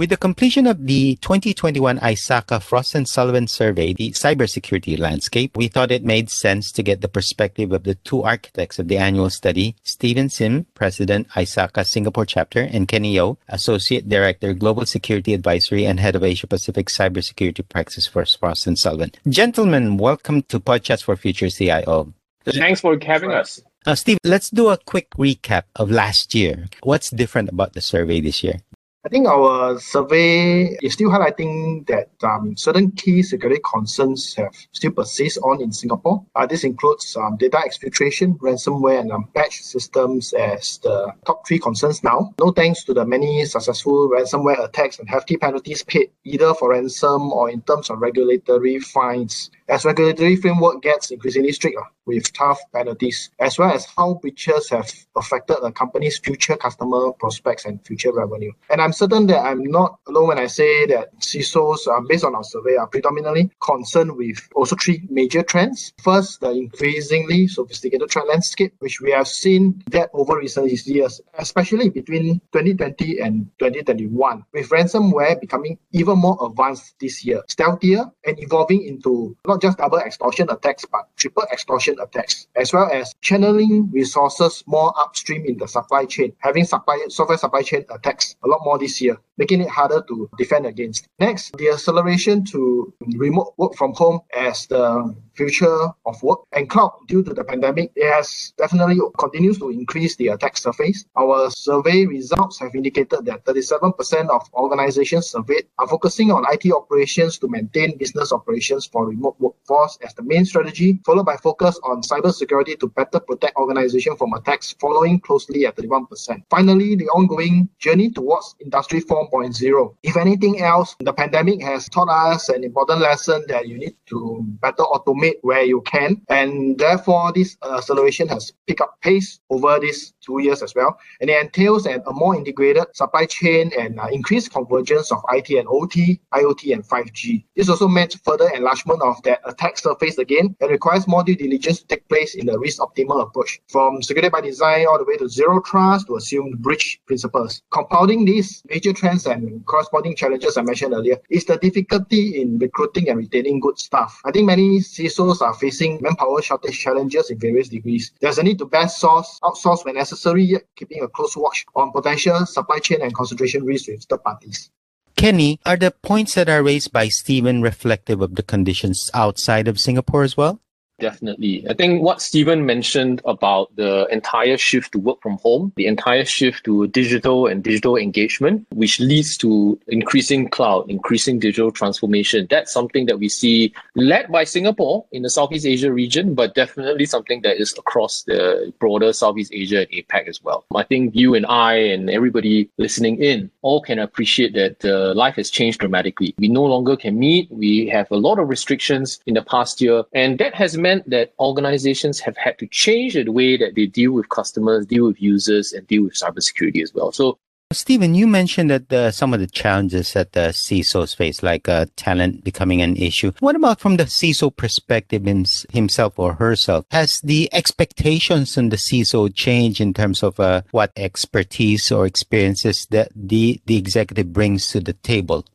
With the completion of the 2021 ISACA Frost and Sullivan survey, the cybersecurity landscape, we thought it made sense to get the perspective of the two architects of the annual study, Stephen Sim, President, ISACA Singapore Chapter, and Kenny Yeoh, Associate Director, Global Security Advisory and Head of Asia Pacific Cybersecurity Practice for Frost and Sullivan. Gentlemen, welcome to Podchats for Future CIO. Thanks for having us. Now, Steve, let's do a quick recap of last year. What's different about the survey this year? I think our survey is still highlighting that um, certain key security concerns have still persist on in Singapore. Uh, this includes um, data exfiltration, ransomware, and um, patch systems as the top three concerns now. No thanks to the many successful ransomware attacks and hefty penalties paid either for ransom or in terms of regulatory fines as regulatory framework gets increasingly strict uh, with tough penalties, as well as how breaches have affected a company's future customer prospects and future revenue. And I'm certain that I'm not alone when I say that CISOs, uh, based on our survey, are predominantly concerned with also three major trends. First, the increasingly sophisticated threat landscape, which we have seen that over recent years, especially between 2020 and 2021, with ransomware becoming even more advanced this year, stealthier, and evolving into not just double extortion attacks, but triple extortion attacks, as well as channeling resources more upstream in the supply chain, having supply software supply chain uh, attacks a lot more this year, making it harder to defend against. Next, the acceleration to remote work from home as the future of work and cloud due to the pandemic, it has definitely continues to increase the attack surface. Our survey results have indicated that 37% of organizations surveyed are focusing on IT operations to maintain business operations for remote workforce as the main strategy, followed by focus on cybersecurity to better protect organization from attacks, following closely at 31%. Finally, the ongoing journey towards Industry 4.0. If anything else, the pandemic has taught us an important lesson that you need to better automate where you can. And therefore, this acceleration has picked up pace over these two years as well. And it entails a more integrated supply chain and uh, increased convergence of IT and OT, IoT, and 5G. This also meant further enlargement of that attack surface again and requires more due diligence to take place in the risk optimal approach, from security by design all the way to zero trust to assumed breach principles. Compounding these major trends and corresponding challenges I mentioned earlier is the difficulty in recruiting and retaining good staff. I think many CISO CISOs are facing manpower shortage challenges in various degrees. There's a need to best source, outsource when necessary, yet keeping a close watch on potential supply chain and concentration risks with third parties. Kenny, are the points that are raised by Stephen reflective of the conditions outside of Singapore as well? Definitely. I think what Stephen mentioned about the entire shift to work from home, the entire shift to digital and digital engagement, which leads to increasing cloud, increasing digital transformation. That's something that we see led by Singapore in the Southeast Asia region, but definitely something that is across the broader Southeast Asia and APAC as well. I think you and I and everybody listening in all can appreciate that uh, life has changed dramatically. We no longer can meet. We have a lot of restrictions in the past year, and that has meant meant that organizations have had to change the way that they deal with customers, deal with users, and deal with cybersecurity as well. So Stephen, you mentioned that some of the challenges that the CISOs face, like uh, talent becoming an issue. What about from the CISO perspective in himself or herself? Has the expectations on the CISO changed in terms of uh, what expertise or experiences that the, the executive brings to the table?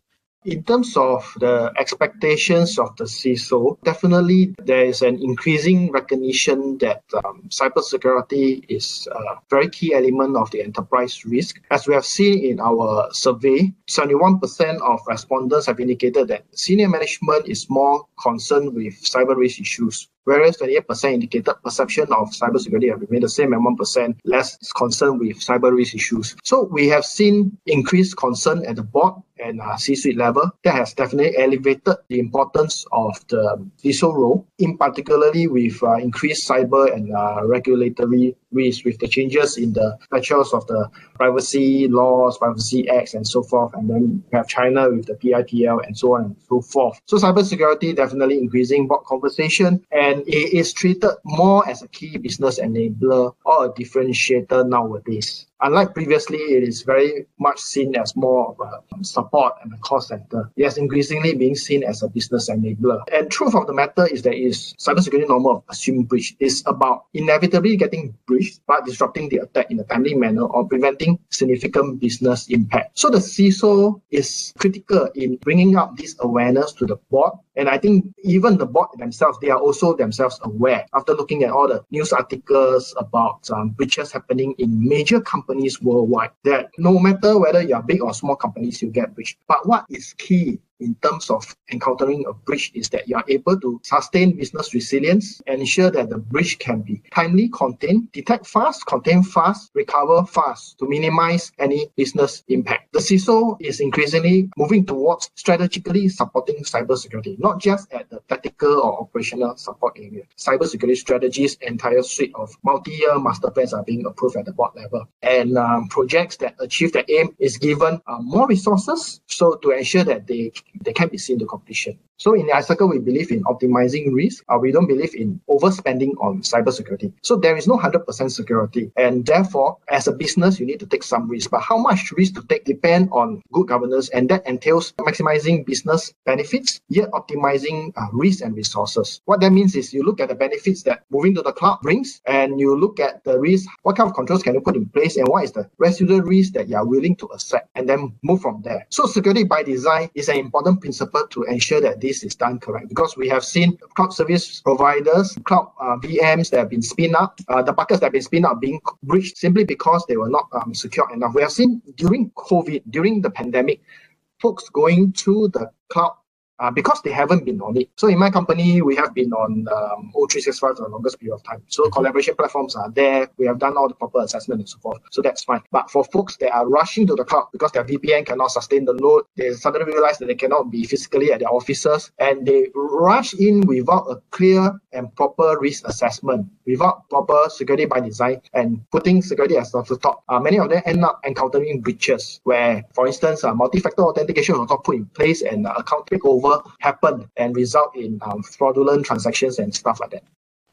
In terms of the expectations of the CISO, definitely there is an increasing recognition that um, cybersecurity is a very key element of the enterprise risk. As we have seen in our survey, 71% of respondents have indicated that senior management is more concerned with cyber risk issues whereas 28% indicated perception of cybersecurity have remained the same and 1% less concerned with cyber risk issues. So we have seen increased concern at the board and uh, C-suite level that has definitely elevated the importance of the CISO role, in particularly with uh, increased cyber and uh, regulatory risk with the changes in the features of the privacy laws, privacy acts, and so forth. And then we have China with the PIPL and so on and so forth. So cybersecurity definitely increasing board conversation and it is treated more as a key business enabler or a differentiator nowadays. Unlike previously, it is very much seen as more of a um, support and a cost center. It has increasingly being seen as a business enabler. And truth of the matter is that is cybersecurity normal of assumed breach is about inevitably getting breached but disrupting the attack in a timely manner or preventing significant business impact. So the CISO is critical in bringing up this awareness to the board and I think even the board themselves, they are also themselves aware after looking at all the news articles about um, breaches happening in major companies worldwide that no matter whether you're big or small companies, you get breached. But what is key in terms of encountering a breach is that you are able to sustain business resilience ensure that the breach can be timely contained, detect fast, contain fast, recover fast to minimize any business impact. The CISO is increasingly moving towards strategically supporting cybersecurity, not just at the tactical or operational support area. Cybersecurity strategies, entire suite of multi-year master plans are being approved at the board level. And um, projects that achieve that aim is given uh, more resources so to ensure that they they can be seen to completion. So in ISACA, we believe in optimizing risk. Uh, we don't believe in overspending on cybersecurity. So there is no 100% security. And therefore, as a business, you need to take some risk. But how much risk to take depends on good governance. And that entails maximizing business benefits, yet optimizing uh, risk and resources. What that means is you look at the benefits that moving to the cloud brings, and you look at the risk, what kind of controls can you put in place, and what is the residual risk that you are willing to accept, and then move from there. So security by design is an important principle to ensure that this is done correct because we have seen cloud service providers, cloud uh, VMs that have been spin up, uh, the buckets that have been spin up being breached simply because they were not um, secure enough. We have seen during COVID, during the pandemic, folks going to the cloud uh, because they haven't been on it. So in my company, we have been on um, O365 for the longest period of time. So collaboration platforms are there. We have done all the proper assessment and so forth. So that's fine. But for folks that are rushing to the cloud because their VPN cannot sustain the load, they suddenly realize that they cannot be physically at their offices and they rush in without a clear and proper risk assessment, without proper security by design and putting security as the top. Uh, many of them end up encountering breaches where, for instance, uh, multi-factor authentication was not put in place and uh, account takeover happen and result in um, fraudulent transactions and stuff like that.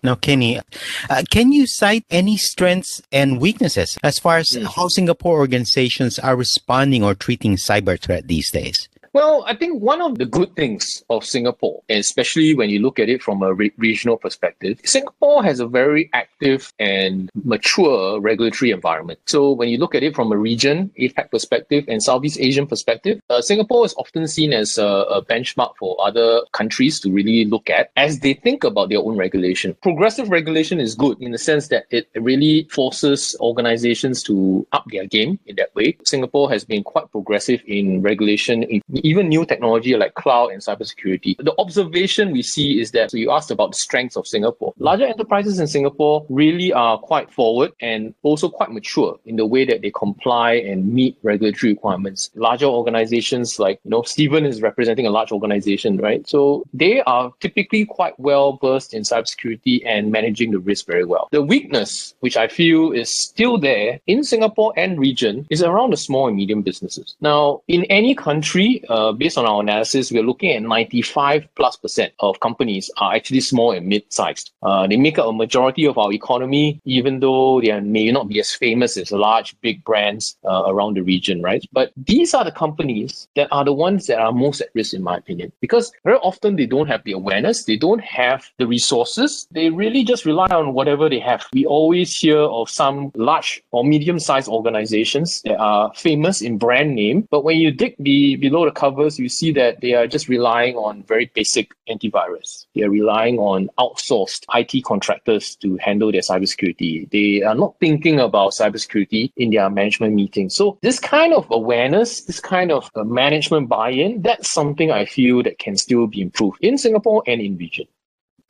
Now, Kenny, uh, can you cite any strengths and weaknesses as far as mm. how Singapore organizations are responding or treating cyber threat these days? Well, I think one of the good things of Singapore, especially when you look at it from a re- regional perspective, Singapore has a very active and mature regulatory environment. So when you look at it from a region, APAC perspective, and Southeast Asian perspective, uh, Singapore is often seen as a, a benchmark for other countries to really look at as they think about their own regulation. Progressive regulation is good in the sense that it really forces organizations to up their game in that way. Singapore has been quite progressive in regulation, in even new technology like cloud and cybersecurity. The observation we see is that so you asked about the strengths of Singapore. Larger enterprises in Singapore really are quite forward and also quite mature in the way that they comply and meet regulatory requirements. Larger organizations like, you know, Stephen is representing a large organization, right? So they are typically quite well versed in cybersecurity and managing the risk very well. The weakness, which I feel is still there in Singapore and region, is around the small and medium businesses. Now, in any country, uh, based on our analysis, we're looking at 95 plus percent of companies are actually small and mid-sized. Uh, they make up a majority of our economy, even though they may not be as famous as large, big brands uh, around the region, right? But these are the companies that are the ones that are most at risk, in my opinion, because very often they don't have the awareness, they don't have the resources, they really just rely on whatever they have. We always hear of some large or medium-sized organizations that are famous in brand name, but when you dig be below the covers, you see that they are just relying on very basic antivirus. They are relying on outsourced IT contractors to handle their cybersecurity. They are not thinking about cybersecurity in their management meetings. So this kind of awareness, this kind of uh, management buy-in, that's something I feel that can still be improved in Singapore and in region.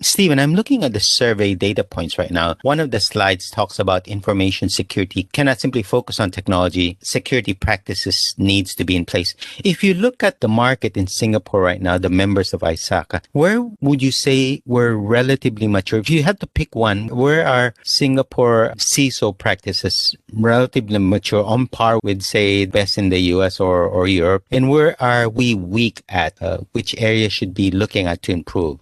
Stephen, I'm looking at the survey data points right now. One of the slides talks about information security cannot simply focus on technology. Security practices needs to be in place. If you look at the market in Singapore right now, the members of ISACA, where would you say we're relatively mature? If you had to pick one, where are Singapore CISO practices relatively mature on par with, say, best in the US or, or Europe? And where are we weak at? Uh, which area should be looking at to improve?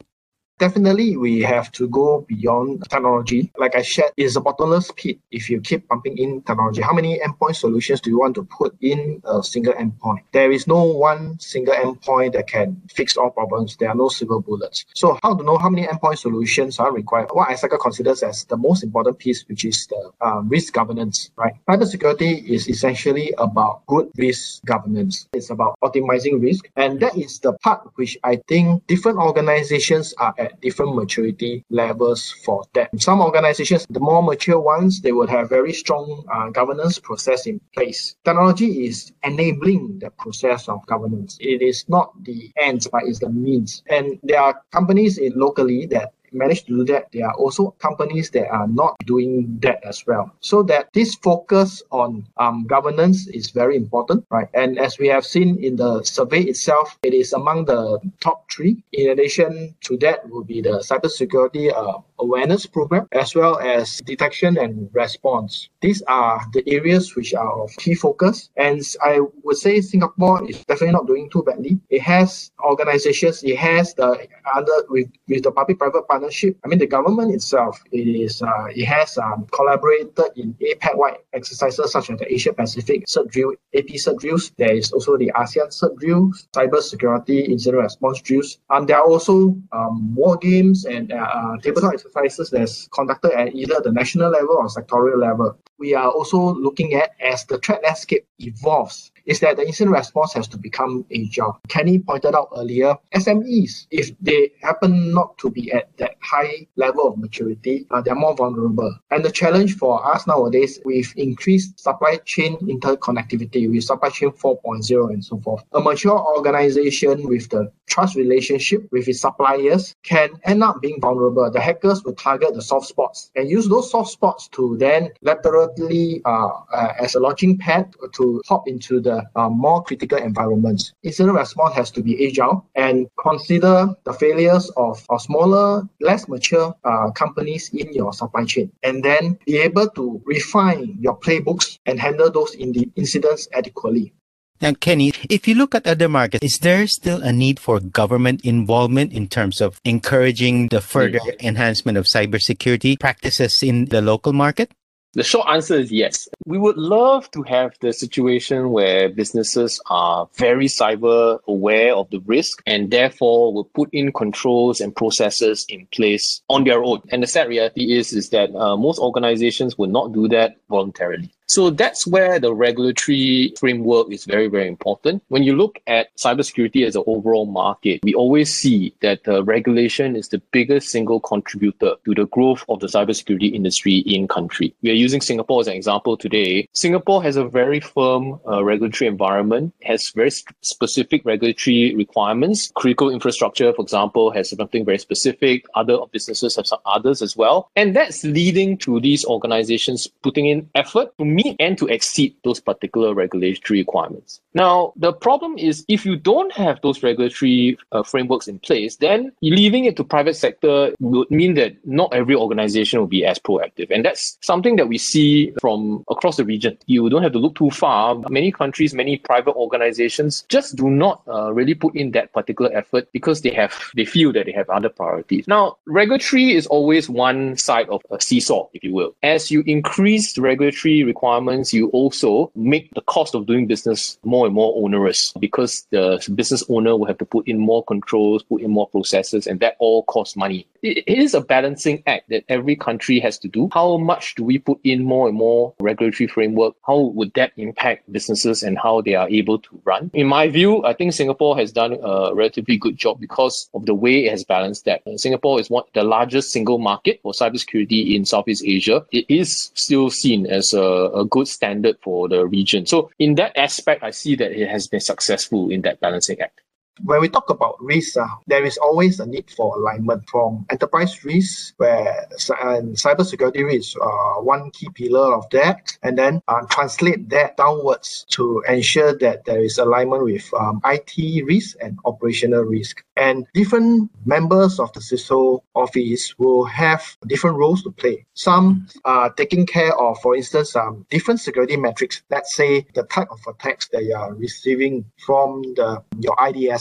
Definitely we have to go beyond technology. Like I shared, it's a bottomless pit if you keep pumping in technology. How many endpoint solutions do you want to put in a single endpoint? There is no one single endpoint that can fix all problems. There are no silver bullets. So how to know how many endpoint solutions are required? What ISACA considers as the most important piece, which is the um, risk governance, right? Cybersecurity is essentially about good risk governance. It's about optimizing risk. And that is the part which I think different organizations are at different maturity levels for that. Some organizations, the more mature ones, they would have very strong uh, governance process in place. Technology is enabling the process of governance. It is not the ends, but it's the means. And there are companies in locally that manage to do that, there are also companies that are not doing that as well. So that this focus on um, governance is very important, right? And as we have seen in the survey itself, it is among the top three. In addition to that, will be the cybersecurity uh, awareness program as well as detection and response. These are the areas which are of key focus. And I would say Singapore is definitely not doing too badly. It has organizations, it has the under with, with the public-private partnership. I mean, the government itself, it is uh, it has um, collaborated in APEC-wide exercises such as the Asia Pacific CERT drill, AP CERT drills. There is also the ASEAN CERT drills, cyber security incident response drills. And there are also um, war games and uh, uh tabletop exercises that's conducted at either the national level or sectorial level. We are also looking at as the threat landscape evolves is that the incident response has to become agile. Kenny pointed out earlier, SMEs, if they happen not to be at that high level of maturity, uh, they're more vulnerable. And the challenge for us nowadays, with increased supply chain interconnectivity, with supply chain 4.0 and so forth, a mature organization with the trust relationship with its suppliers can end up being vulnerable. The hackers will target the soft spots and use those soft spots to then laterally, uh, uh, as a launching pad, to hop into the uh, more critical environments. Incident response has to be agile and consider the failures of, of smaller, less mature uh, companies in your supply chain, and then be able to refine your playbooks and handle those in the incidents adequately. Now, Kenny, if you look at other markets, is there still a need for government involvement in terms of encouraging the further enhancement of cybersecurity practices in the local market? The short answer is yes. We would love to have the situation where businesses are very cyber aware of the risk and therefore will put in controls and processes in place on their own. And the sad reality is, is that uh, most organizations will not do that voluntarily. So that's where the regulatory framework is very, very important. When you look at cybersecurity as an overall market, we always see that regulation is the biggest single contributor to the growth of the cybersecurity industry in country. We are using Singapore as an example today. Singapore has a very firm uh, regulatory environment, has very specific regulatory requirements. Critical infrastructure, for example, has something very specific. Other businesses have some others as well. And that's leading to these organizations putting in effort to meet and to exceed those particular regulatory requirements. Now, the problem is if you don't have those regulatory uh, frameworks in place, then leaving it to private sector would mean that not every organization will be as proactive. And that's something that we see from across the region. You don't have to look too far. Many countries, many private organizations just do not uh, really put in that particular effort because they have they feel that they have other priorities. Now, regulatory is always one side of a seesaw, if you will. As you increase regulatory requirements, you also make the cost of doing business more more and more onerous because the business owner will have to put in more controls, put in more processes, and that all costs money. it is a balancing act that every country has to do. How much do we put in more and more regulatory framework? How would that impact businesses and how they are able to run? In my view, I think Singapore has done a relatively good job because of the way it has balanced that. Singapore is one the largest single market for cybersecurity in Southeast Asia. It is still seen as a, a good standard for the region. So in that aspect, I see that it has been successful in that balancing act when we talk about risk, uh, there is always a need for alignment from enterprise risk, where and cybersecurity risk are uh, one key pillar of that, and then uh, translate that downwards to ensure that there is alignment with um, IT risk and operational risk. And different members of the CISO office will have different roles to play. Some are taking care of, for instance, um, different security metrics. Let's say the type of attacks that you are receiving from the your IDS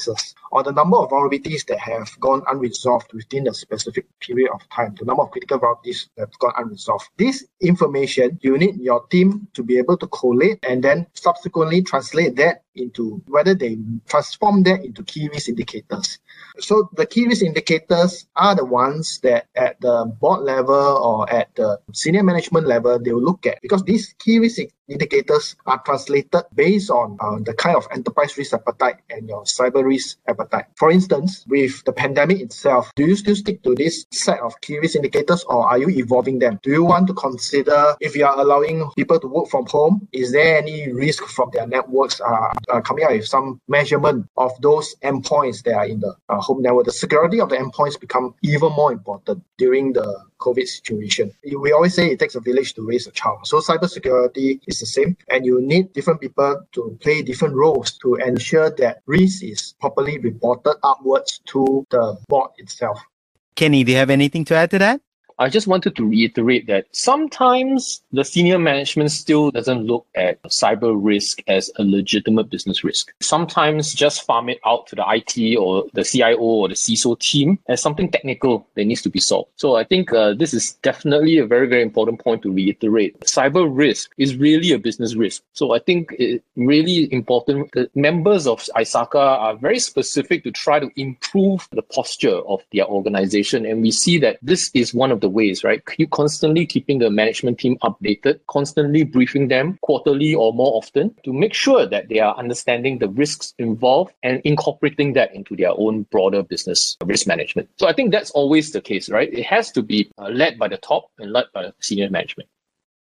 or the number of vulnerabilities that have gone unresolved within a specific period of time, the number of critical vulnerabilities that have gone unresolved. This information, you need your team to be able to collate and then subsequently translate that into whether they transform that into key risk indicators. So the key risk indicators are the ones that at the board level or at the senior management level they will look at because these key risk indicators are translated based on uh, the kind of enterprise risk appetite and your cyber risk appetite. For instance, with the pandemic itself, do you still stick to this set of key risk indicators or are you evolving them? Do you want to consider if you are allowing people to work from home, is there any risk from their networks uh, uh, coming out with some measurement of those endpoints that are in the uh, home network? The security of the endpoints become even more important during the COVID situation. We always say it takes a village to raise a child. So cybersecurity is the same, and you need different people to play different roles to ensure that risk is properly reported upwards to the board itself. Kenny, do you have anything to add to that? I just wanted to reiterate that sometimes the senior management still doesn't look at cyber risk as a legitimate business risk. Sometimes just farm it out to the IT or the CIO or the CISO team as something technical that needs to be solved. So I think uh, this is definitely a very, very important point to reiterate. Cyber risk is really a business risk. So I think it's really important. The members of ISACA are very specific to try to improve the posture of their organization. And we see that this is one of the ways, right? You constantly keeping the management team updated, constantly briefing them quarterly or more often to make sure that they are understanding the risks involved and incorporating that into their own broader business risk management. So I think that's always the case, right? It has to be uh, led by the top and led by senior management.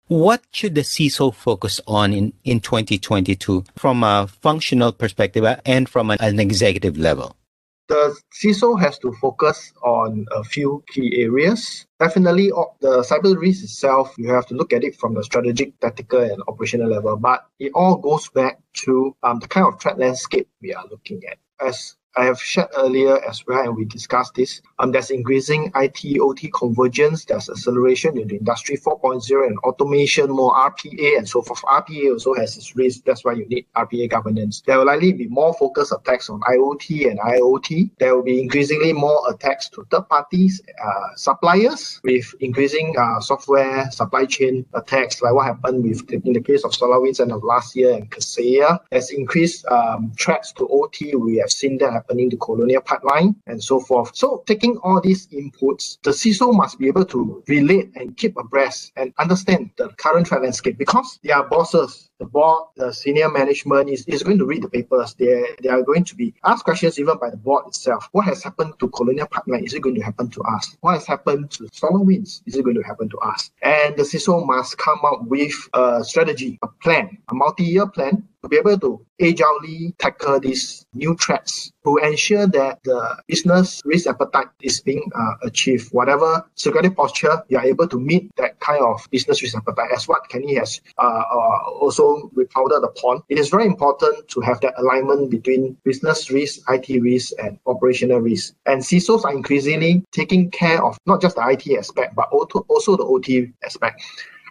What should the CISO focus on in, in 2022 from a functional perspective and from an, an executive level? The CISO has to focus on a few key areas. Definitely, the cyber risk itself, you have to look at it from the strategic, tactical, and operational level, but it all goes back to um, the kind of threat landscape we are looking at. As I have shared earlier as well, and we discussed this. Um, there's increasing IT OT convergence, there's acceleration in the industry 4.0 and automation, more RPA and so forth. RPA also has its risk. That's why you need RPA governance. There will likely be more focused attacks on IoT and IoT. There will be increasingly more attacks to third parties, uh, suppliers, with increasing uh, software supply chain attacks, like what happened with in the case of SolarWinds end of last year and Kaseya. There's increased um, threats to OT. We have seen that happening to Colonial Pipeline and so forth. So taking all these inputs, the CISO must be able to relate and keep abreast and understand the current threat landscape because they are bosses the board, the senior management is, is going to read the papers. They, they are going to be asked questions even by the board itself. What has happened to Colonial Pipeline? Is it going to happen to us? What has happened to SolarWinds? Is it going to happen to us? And the CISO must come up with a strategy, a plan, a multi-year plan to be able to agilely tackle these new threats to ensure that the business risk appetite is being uh, achieved. Whatever security posture, you are able to meet that kind of business risk appetite as what Kenny has uh, uh, also we powder the upon, it is very important to have that alignment between business risk, IT risk, and operational risk. And CISOs are increasingly taking care of not just the IT aspect, but also, also the OT aspect.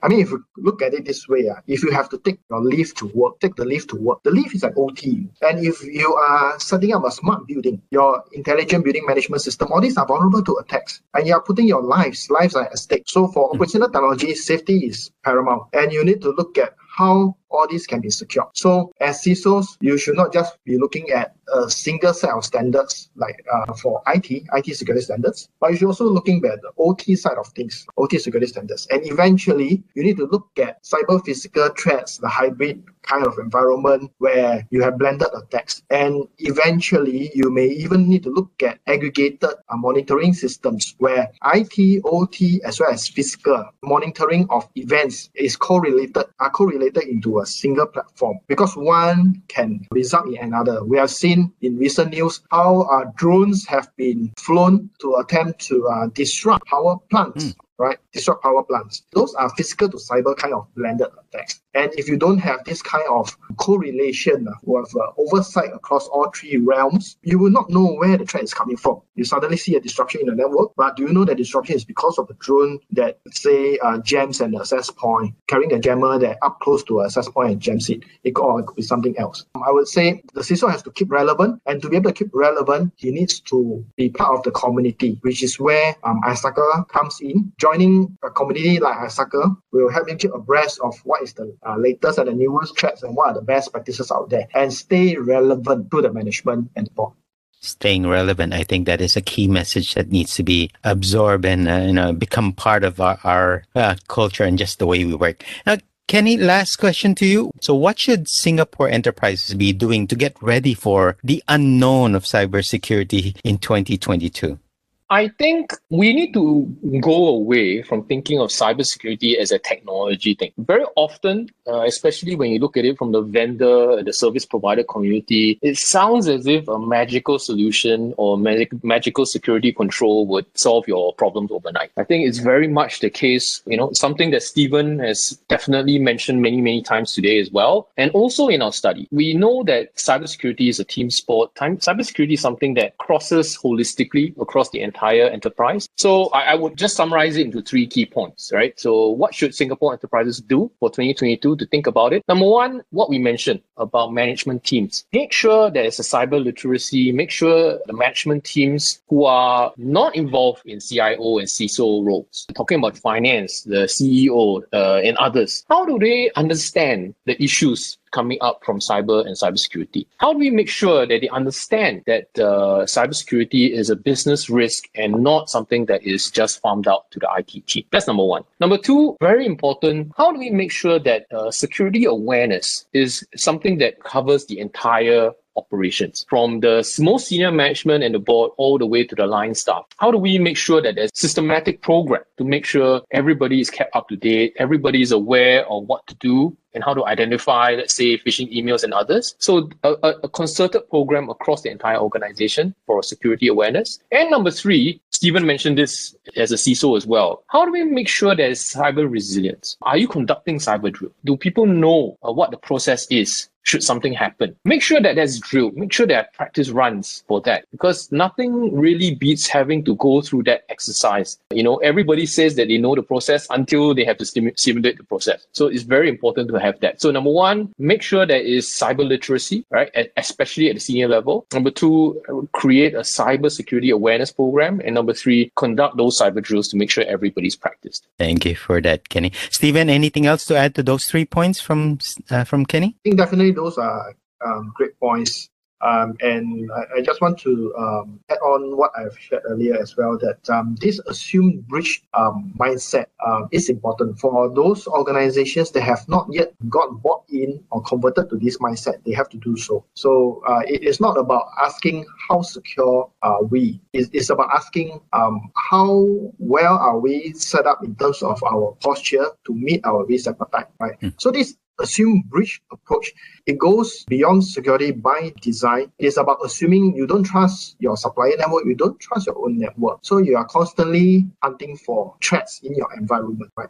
I mean, if you look at it this way, uh, if you have to take your leave to work, take the leave to work. The leave is an OT. And if you are setting up a smart building, your intelligent building management system, all these are vulnerable to attacks. And you are putting your lives, lives are at stake. So for operational technology, safety is paramount. And you need to look at how all these can be secured. So as CISOs, you should not just be looking at a single set of standards like uh, for IT, IT security standards, but you should also looking at the OT side of things, OT security standards. And eventually, you need to look at cyber physical threats, the hybrid kind of environment where you have blended attacks. And eventually, you may even need to look at aggregated uh, monitoring systems where IT, OT, as well as physical monitoring of events is correlated, are correlated into a single platform because one can result in another. We have seen in recent news how uh, drones have been flown to attempt to uh, disrupt power plants. Mm right? Disrupt power plants. Those are physical to cyber kind of blended attacks. And if you don't have this kind of correlation uh, with uh, oversight across all three realms, you will not know where the threat is coming from. You suddenly see a disruption in the network, but do you know that disruption is because of a drone that, say, uh, jams an access point, carrying a jammer that up close to an access point and jams it? It could, or it could be something else. I would say the CISO has to keep relevant, and to be able to keep relevant, he needs to be part of the community, which is where um, ISACA comes in. Joining a community like ISACA will help you keep abreast of what is the uh, latest and the newest threats and what are the best practices out there and stay relevant to the management and board staying relevant. I think that is a key message that needs to be absorbed and uh, you know become part of our, our uh, culture and just the way we work. Now, Kenny, last question to you. So, what should Singapore enterprises be doing to get ready for the unknown of cybersecurity in 2022? I think we need to go away from thinking of cybersecurity as a technology thing. Very often, uh, especially when you look at it from the vendor, the service provider community, it sounds as if a magical solution or magic, magical security control would solve your problems overnight. I think it's very much the case, you know, something that Stephen has definitely mentioned many, many times today as well. And also in our study, we know that cybersecurity is a team sport. Time, cybersecurity is something that crosses holistically across the entire enterprise. So I, I, would just summarize it into three key points, right? So what should Singapore enterprises do for 2022 to think about it? Number one, what we mentioned about management teams. Make sure there is a cyber literacy. Make sure the management teams who are not involved in CIO and CISO roles, talking about finance, the CEO, uh, and others, how do they understand the issues coming up from cyber and cybersecurity. How do we make sure that they understand that uh, cybersecurity is a business risk and not something that is just farmed out to the IT team? That's number one. Number two, very important, how do we make sure that uh, security awareness is something that covers the entire operations from the most senior management and the board all the way to the line staff. How do we make sure that there's systematic program to make sure everybody is kept up to date, everybody is aware of what to do and how to identify, let's say, phishing emails and others. So a, a, concerted program across the entire organization for security awareness. And number three, Stephen mentioned this as a CISO as well. How do we make sure there's cyber resilience? Are you conducting cyber drill? Do people know uh, what the process is should something happen. Make sure that that's drilled. Make sure that practice runs for that because nothing really beats having to go through that exercise. You know, everybody says that they know the process until they have to simulate the process. So it's very important to have that. So number one, make sure there is cyber literacy, right? Especially at the senior level. Number two, create a cyber security awareness program. And number three, conduct those cyber drills to make sure everybody's practiced. Thank you for that, Kenny. Stephen, anything else to add to those three points from uh, from Kenny? I think definitely those are um, great points. Um, and I, I, just want to um, add on what I've shared earlier as well that um, this assumed breach um, mindset uh, is important for those organizations that have not yet got bought in or converted to this mindset. They have to do so. So uh, it is not about asking how secure are we. It's, it's about asking um, how well are we set up in terms of our posture to meet our risk appetite. Right. Mm. So this assume breach approach. It goes beyond security by design. It's about assuming you don't trust your supplier network, you don't trust your own network. So you are constantly hunting for threats in your environment, right?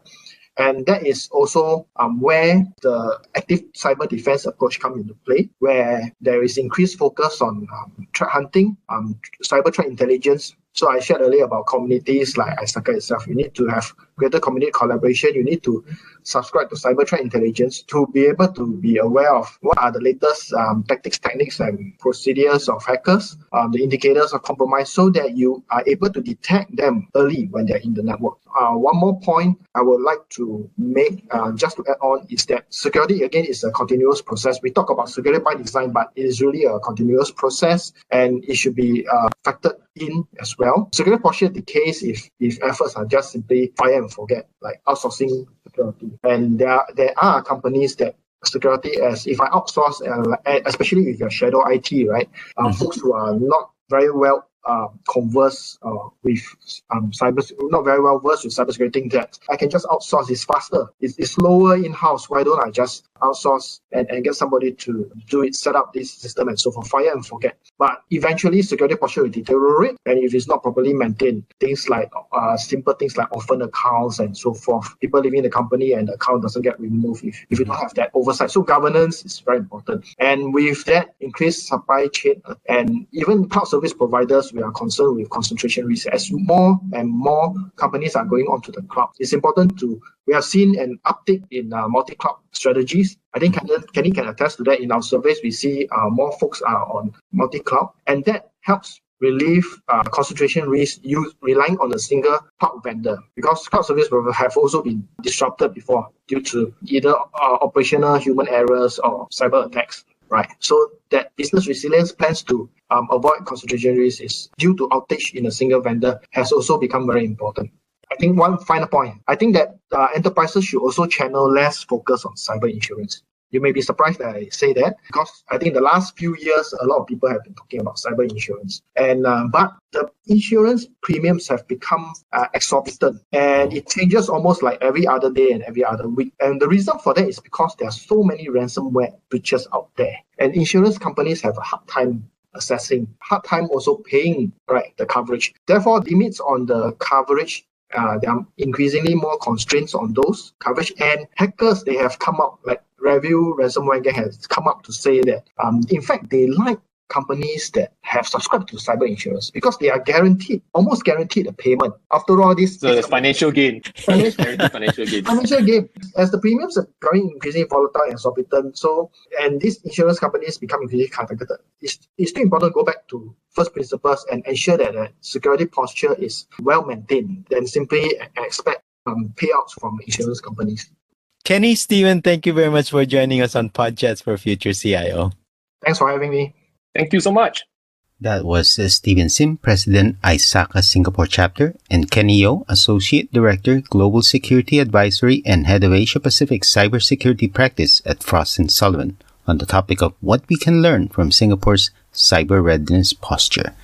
And that is also um, where the active cyber defense approach comes into play, where there is increased focus on um, threat hunting, um, cyber threat intelligence, so I shared earlier about communities like ISACA itself. You need to have greater community collaboration. You need to subscribe to cyber threat intelligence to be able to be aware of what are the latest um, tactics, techniques, and procedures of hackers, um, the indicators of compromise, so that you are able to detect them early when they're in the network. Uh, one more point I would like to make, uh, just to add on, is that security again is a continuous process. We talk about security by design, but it is really a continuous process, and it should be uh, factored in as well. Security posture decays if if efforts are just simply fire and forget, like outsourcing security. And there are, there are companies that security as if I outsource, uh, especially if you're shadow IT, right? Um, mm-hmm. Folks who are not very well uh, converse uh, with um, cyber, not very well versed with cybersecurity, think that I can just outsource. It's faster. It's, it's slower in house. Why don't I just outsource and, and get somebody to do it, set up this system and so forth, fire and forget. But eventually, security posture will deteriorate, and if it's not properly maintained, things like uh, simple things like orphan accounts and so forth, people leaving the company and the account doesn't get removed if, if you don't have that oversight. So governance is very important. And with that increased supply chain and even cloud service providers, we are concerned with concentration risk. As more and more companies are going onto the cloud, it's important to we have seen an uptick in uh, multi-cloud strategies. I think Kenny can attest to that. In our surveys, we see uh, more folks are on multi-cloud, and that helps relieve uh, concentration risk use, relying on a single cloud vendor because cloud service providers have also been disrupted before due to either uh, operational human errors or cyber attacks right? So that business resilience plans to um, avoid concentration risk is due to outage in a single vendor has also become very important. I think one final point. I think that uh, enterprises should also channel less focus on cyber insurance. You may be surprised that I say that because I think the last few years a lot of people have been talking about cyber insurance, and uh, but the insurance premiums have become uh, exorbitant, and it changes almost like every other day and every other week. And the reason for that is because there are so many ransomware breaches out there, and insurance companies have a hard time assessing, hard time also paying right the coverage. Therefore, limits on the coverage uh, there are increasingly more constraints on those coverage and hackers they have come up like REvil ransomware gang has come up to say that um, in fact they like companies that have subscribed to cyber insurance because they are guaranteed, almost guaranteed a payment. After all, this so it's financial gain. Financial, financial gain. Financial gain. As the premiums are growing increasingly volatile and exorbitant, so and these insurance companies become increasingly targeted. It's, it's still important to go back to first principles and ensure that the security posture is well maintained than simply expect um, payouts from insurance companies. Kenny, Steven, thank you very much for joining us on Podchats for Future CIO. Thanks for having me. Thank you so much. That was uh, Steven Sim, President, ISACA Singapore Chapter, and Kenny Yeoh, Associate Director, Global Security Advisory and Head of Asia Pacific Cybersecurity Practice at Frost & Sullivan on the topic of what we can learn from Singapore's cyber readiness posture.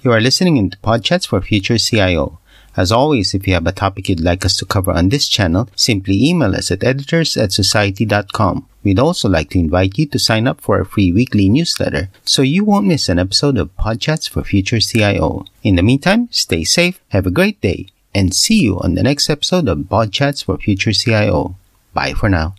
You are listening into Podchats for Future CIO. As always, if you have a topic you'd like us to cover on this channel, simply email us at editors at cxociety.com. We'd also like to invite you to sign up for our free weekly newsletter so you won't miss an episode of Podchats for Future CIO. In the meantime, stay safe, have a great day, and see you on the next episode of Podchats for Future CIO. Bye for now.